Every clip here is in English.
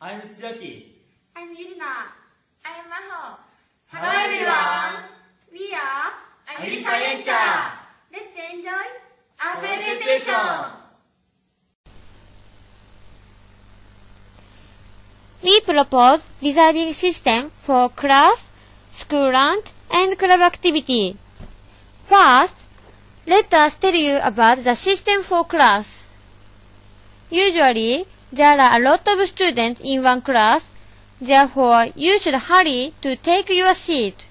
I'm Chiaki. I'm Yurina. I'm Maho. Hello, everyone. We are Agriscientia. Let's enjoy our Presentation. We propose reserving system for class, school lunch, and club activity. First, let us tell you about the system for class. Usually, there are a lot of students in one class, therefore you should hurry to take your seat.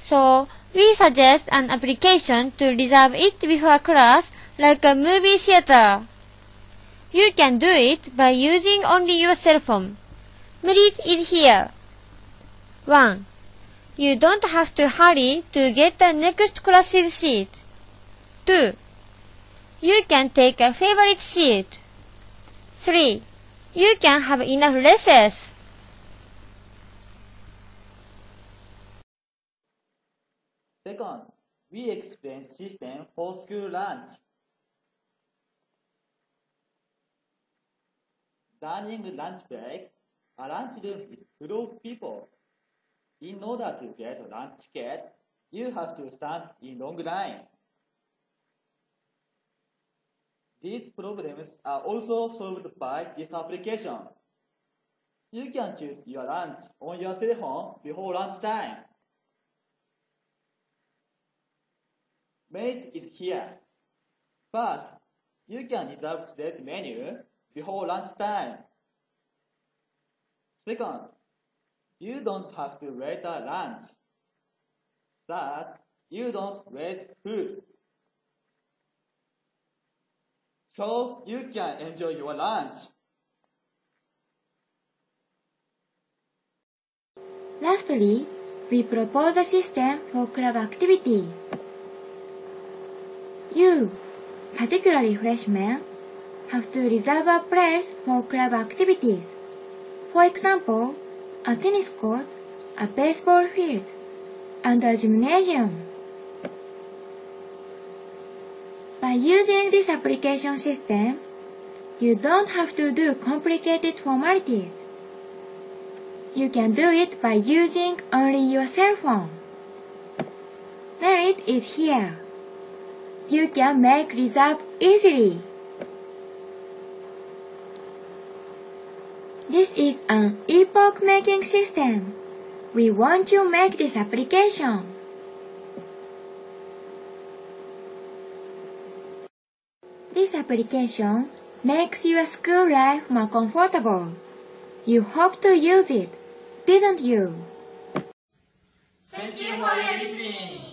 So, we suggest an application to reserve it before class like a movie theater. You can do it by using only your cell phone. Merit is here. 1. You don't have to hurry to get the next class's seat. 2. You can take a favorite seat. 3. You can have enough lessons. Second, we explain system for school lunch. During lunch break, a lunch room is full of people. In order to get a lunch ticket, you have to stand in long line. These problems are also solved by this application. You can choose your lunch on your cell phone before lunchtime. Merit is here. First, you can reserve today's menu before lunchtime. Second, you don't have to wait at lunch. Third, you don't waste food. So you can enjoy your lunch. Lastly, we propose a system for club activity. You, particularly freshmen, have to reserve a place for club activities. For example, a tennis court, a baseball field, and a gymnasium. By using this application system, you don't have to do complicated formalities. You can do it by using only your cell phone. Merit is here. You can make reserve easily. This is an epoch-making system. We want to make this application. This application makes your school life more comfortable. You hope to use it, didn't you? Thank you for listening.